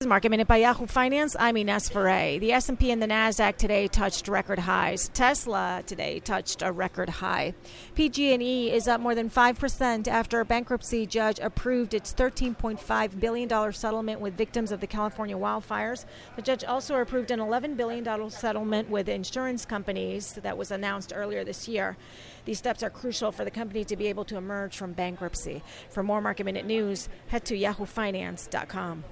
This is Market Minute by Yahoo Finance. I'm Ines Ferre. The S&P and the Nasdaq today touched record highs. Tesla today touched a record high. PG&E is up more than 5% after a bankruptcy judge approved its $13.5 billion settlement with victims of the California wildfires. The judge also approved an $11 billion settlement with insurance companies that was announced earlier this year. These steps are crucial for the company to be able to emerge from bankruptcy. For more Market Minute news, head to yahoofinance.com.